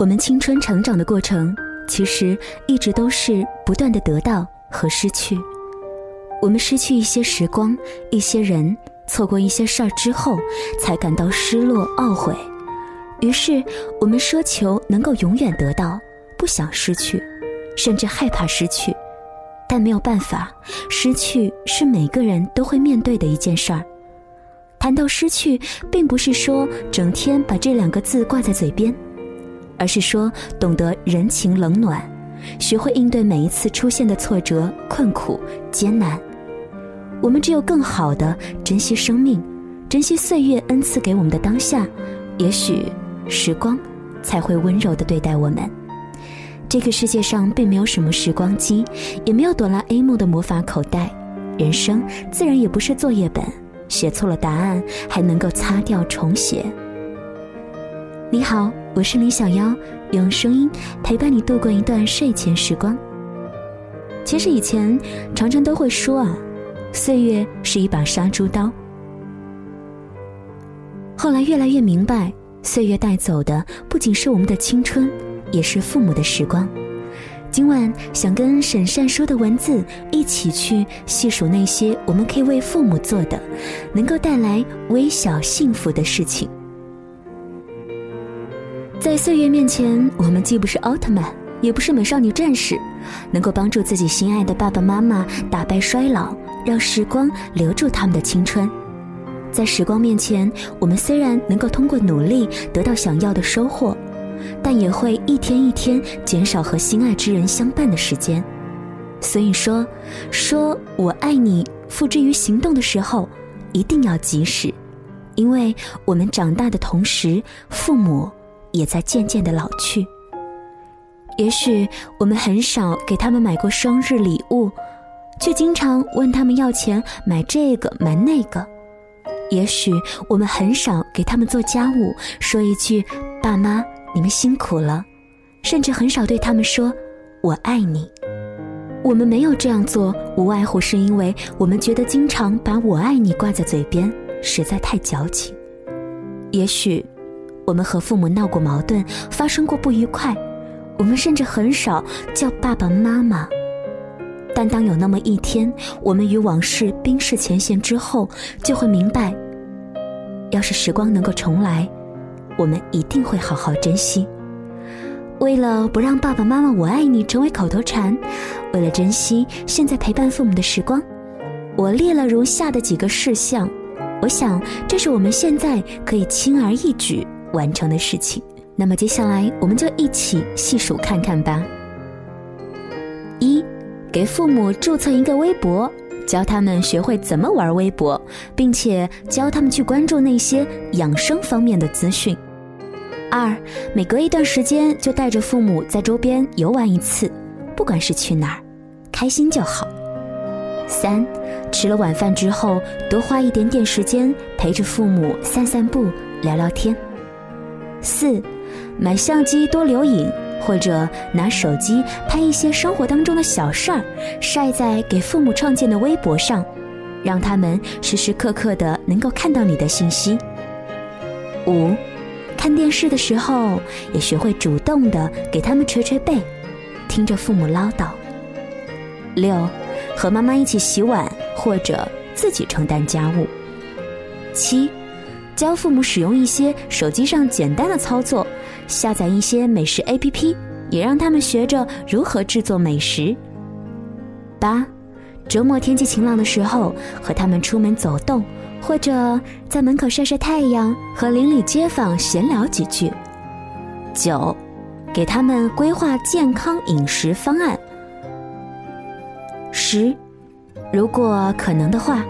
我们青春成长的过程，其实一直都是不断的得到和失去。我们失去一些时光、一些人，错过一些事儿之后，才感到失落、懊悔。于是，我们奢求能够永远得到，不想失去，甚至害怕失去。但没有办法，失去是每个人都会面对的一件事儿。谈到失去，并不是说整天把这两个字挂在嘴边，而是说懂得人情冷暖，学会应对每一次出现的挫折、困苦、艰难。我们只有更好的珍惜生命，珍惜岁月恩赐给我们的当下，也许时光才会温柔的对待我们。这个世界上并没有什么时光机，也没有哆啦 A 梦的魔法口袋，人生自然也不是作业本，写错了答案还能够擦掉重写。你好，我是李小妖，用声音陪伴你度过一段睡前时光。其实以前常常都会说啊，岁月是一把杀猪刀。后来越来越明白，岁月带走的不仅是我们的青春。也是父母的时光。今晚想跟沈善说的文字一起去细数那些我们可以为父母做的，能够带来微小幸福的事情。在岁月面前，我们既不是奥特曼，也不是美少女战士，能够帮助自己心爱的爸爸妈妈打败衰老，让时光留住他们的青春。在时光面前，我们虽然能够通过努力得到想要的收获。但也会一天一天减少和心爱之人相伴的时间，所以说，说我爱你付之于行动的时候，一定要及时，因为我们长大的同时，父母也在渐渐的老去。也许我们很少给他们买过生日礼物，却经常问他们要钱买这个买那个。也许我们很少给他们做家务，说一句“爸妈”。你们辛苦了，甚至很少对他们说“我爱你”。我们没有这样做，无外乎是因为我们觉得经常把我爱你挂在嘴边实在太矫情。也许我们和父母闹过矛盾，发生过不愉快，我们甚至很少叫爸爸妈妈。但当有那么一天，我们与往事冰释前嫌之后，就会明白，要是时光能够重来。我们一定会好好珍惜。为了不让“爸爸妈妈我爱你”成为口头禅，为了珍惜现在陪伴父母的时光，我列了如下的几个事项。我想，这是我们现在可以轻而易举完成的事情。那么，接下来我们就一起细数看看吧。一，给父母注册一个微博，教他们学会怎么玩微博，并且教他们去关注那些养生方面的资讯。二，每隔一段时间就带着父母在周边游玩一次，不管是去哪儿，开心就好。三，吃了晚饭之后，多花一点点时间陪着父母散散步、聊聊天。四，买相机多留影，或者拿手机拍一些生活当中的小事儿，晒在给父母创建的微博上，让他们时时刻刻的能够看到你的信息。五。看电视的时候，也学会主动的给他们捶捶背，听着父母唠叨。六，和妈妈一起洗碗或者自己承担家务。七，教父母使用一些手机上简单的操作，下载一些美食 APP，也让他们学着如何制作美食。八，周末天气晴朗的时候，和他们出门走动。或者在门口晒晒太阳，和邻里街坊闲聊几句。九，给他们规划健康饮食方案。十，如果可能的话，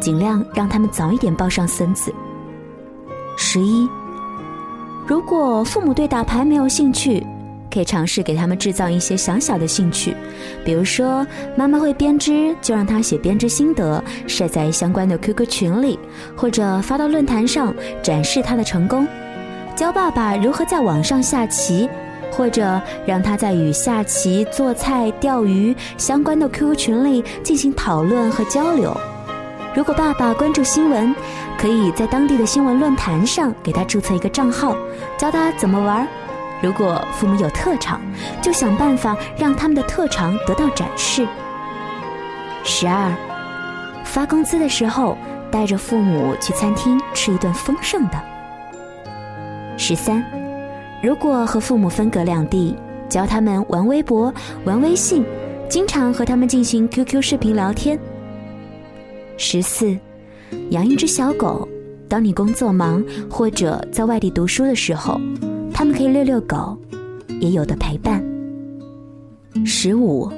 尽量让他们早一点抱上孙子。十一，如果父母对打牌没有兴趣。可以尝试给他们制造一些小小的兴趣，比如说妈妈会编织，就让他写编织心得，晒在相关的 QQ 群里，或者发到论坛上展示他的成功；教爸爸如何在网上下棋，或者让他在与下棋、做菜、钓鱼相关的 QQ 群里进行讨论和交流。如果爸爸关注新闻，可以在当地的新闻论坛上给他注册一个账号，教他怎么玩。如果父母有特长，就想办法让他们的特长得到展示。十二，发工资的时候带着父母去餐厅吃一顿丰盛的。十三，如果和父母分隔两地，教他们玩微博、玩微信，经常和他们进行 QQ 视频聊天。十四，养一只小狗，当你工作忙或者在外地读书的时候。他们可以遛遛狗，也有的陪伴。十五，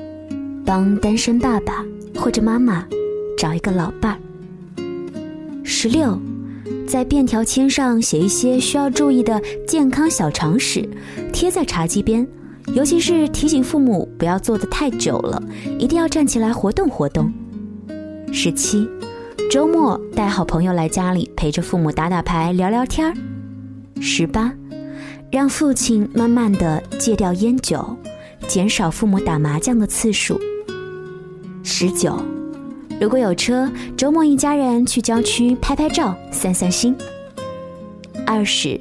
帮单身爸爸或者妈妈找一个老伴儿。十六，在便条签上写一些需要注意的健康小常识，贴在茶几边，尤其是提醒父母不要坐得太久了，一定要站起来活动活动。十七，周末带好朋友来家里陪着父母打打牌聊聊天儿。十八。让父亲慢慢的戒掉烟酒，减少父母打麻将的次数。十九，如果有车，周末一家人去郊区拍拍照、散散心。二十，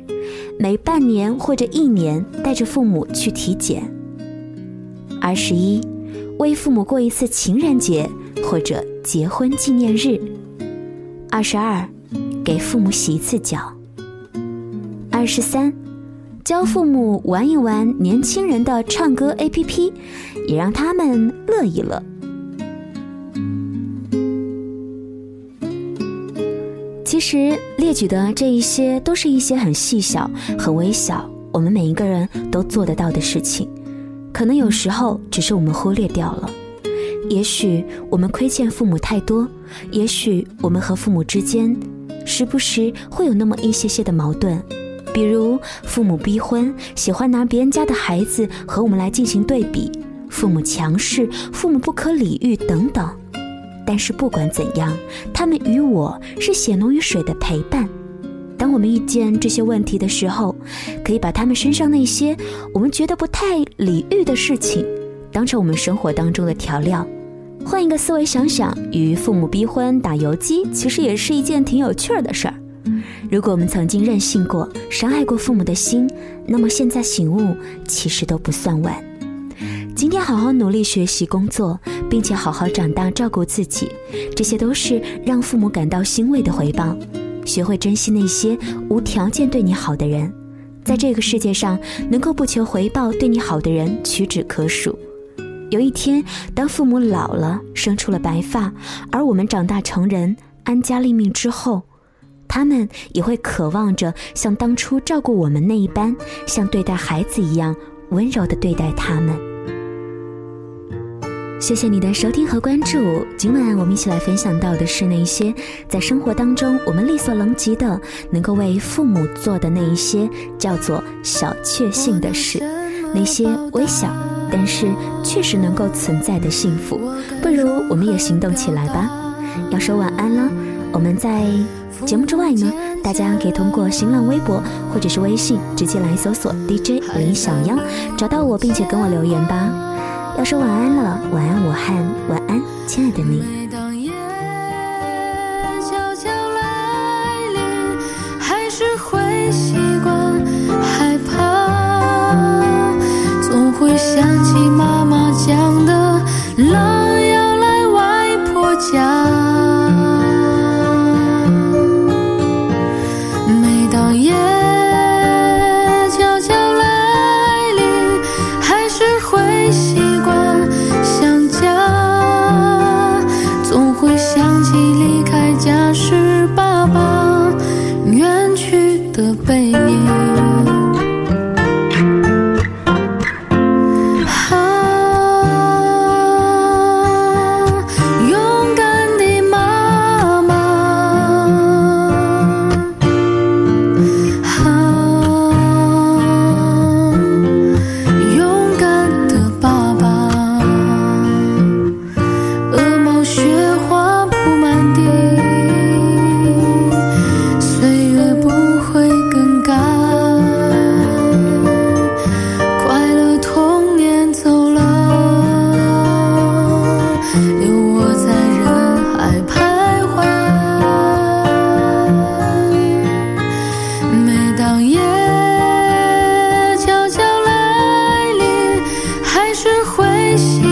每半年或者一年带着父母去体检。二十一，为父母过一次情人节或者结婚纪念日。二十二，给父母洗一次脚。二十三。教父母玩一玩年轻人的唱歌 APP，也让他们乐一乐。其实列举的这一些，都是一些很细小、很微小，我们每一个人都做得到的事情。可能有时候只是我们忽略掉了，也许我们亏欠父母太多，也许我们和父母之间，时不时会有那么一些些的矛盾。比如父母逼婚，喜欢拿别人家的孩子和我们来进行对比；父母强势，父母不可理喻等等。但是不管怎样，他们与我是血浓于水的陪伴。当我们遇见这些问题的时候，可以把他们身上那些我们觉得不太理喻的事情，当成我们生活当中的调料。换一个思维想想，与父母逼婚、打游击，其实也是一件挺有趣儿的事儿。如果我们曾经任性过、伤害过父母的心，那么现在醒悟其实都不算晚。今天好好努力学习、工作，并且好好长大、照顾自己，这些都是让父母感到欣慰的回报。学会珍惜那些无条件对你好的人，在这个世界上，能够不求回报对你好的人屈指可数。有一天，当父母老了，生出了白发，而我们长大成人、安家立命之后，他们也会渴望着像当初照顾我们那一般，像对待孩子一样温柔的对待他们。谢谢你的收听和关注。今晚我们一起来分享到的是那些在生活当中我们力所能及的，能够为父母做的那一些叫做小确幸的事，那些微小但是确实能够存在的幸福。不如我们也行动起来吧。要说晚安了，我们在。节目之外呢，大家可以通过新浪微博或者是微信直接来搜索 DJ 林小央，找到我并且跟我留言吧。要说晚安了，晚安武汉，晚安亲爱的你。想起。wish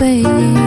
为你